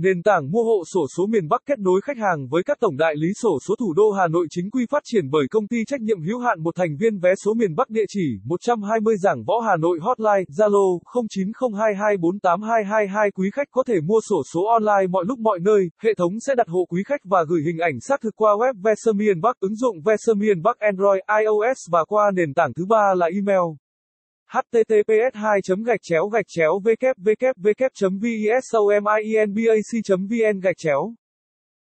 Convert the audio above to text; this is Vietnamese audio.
Nền tảng mua hộ sổ số miền Bắc kết nối khách hàng với các tổng đại lý sổ số thủ đô Hà Nội chính quy phát triển bởi công ty trách nhiệm hữu hạn một thành viên vé số miền Bắc địa chỉ 120 Giảng Võ Hà Nội Hotline Zalo 0902248222 quý khách có thể mua sổ số online mọi lúc mọi nơi, hệ thống sẽ đặt hộ quý khách và gửi hình ảnh xác thực qua web Veser miền Bắc, ứng dụng Veser miền Bắc Android, iOS và qua nền tảng thứ ba là email https 2 gạch chéo gạch chéo www visominbac vn gạch chéo